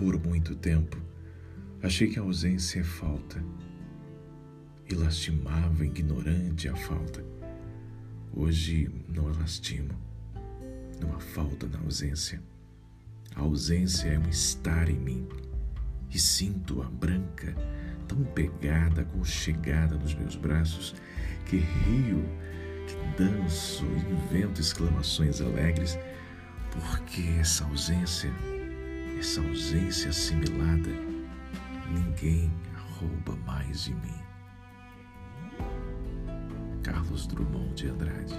Por muito tempo, achei que a ausência é falta e lastimava ignorante a falta. Hoje não a lastimo, não há falta na ausência. A ausência é um estar em mim e sinto a branca tão pegada, aconchegada nos meus braços que rio, que danço invento exclamações alegres porque essa ausência, essa ausência assimilada, ninguém rouba mais de mim. Carlos Drummond de Andrade